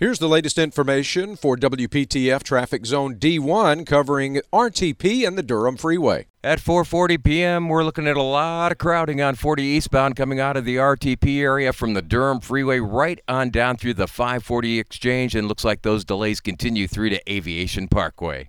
Here's the latest information for WPTF Traffic Zone D1 covering RTP and the Durham Freeway. At 4:40 p.m., we're looking at a lot of crowding on 40 eastbound coming out of the RTP area from the Durham Freeway right on down through the 540 exchange and looks like those delays continue through to Aviation Parkway.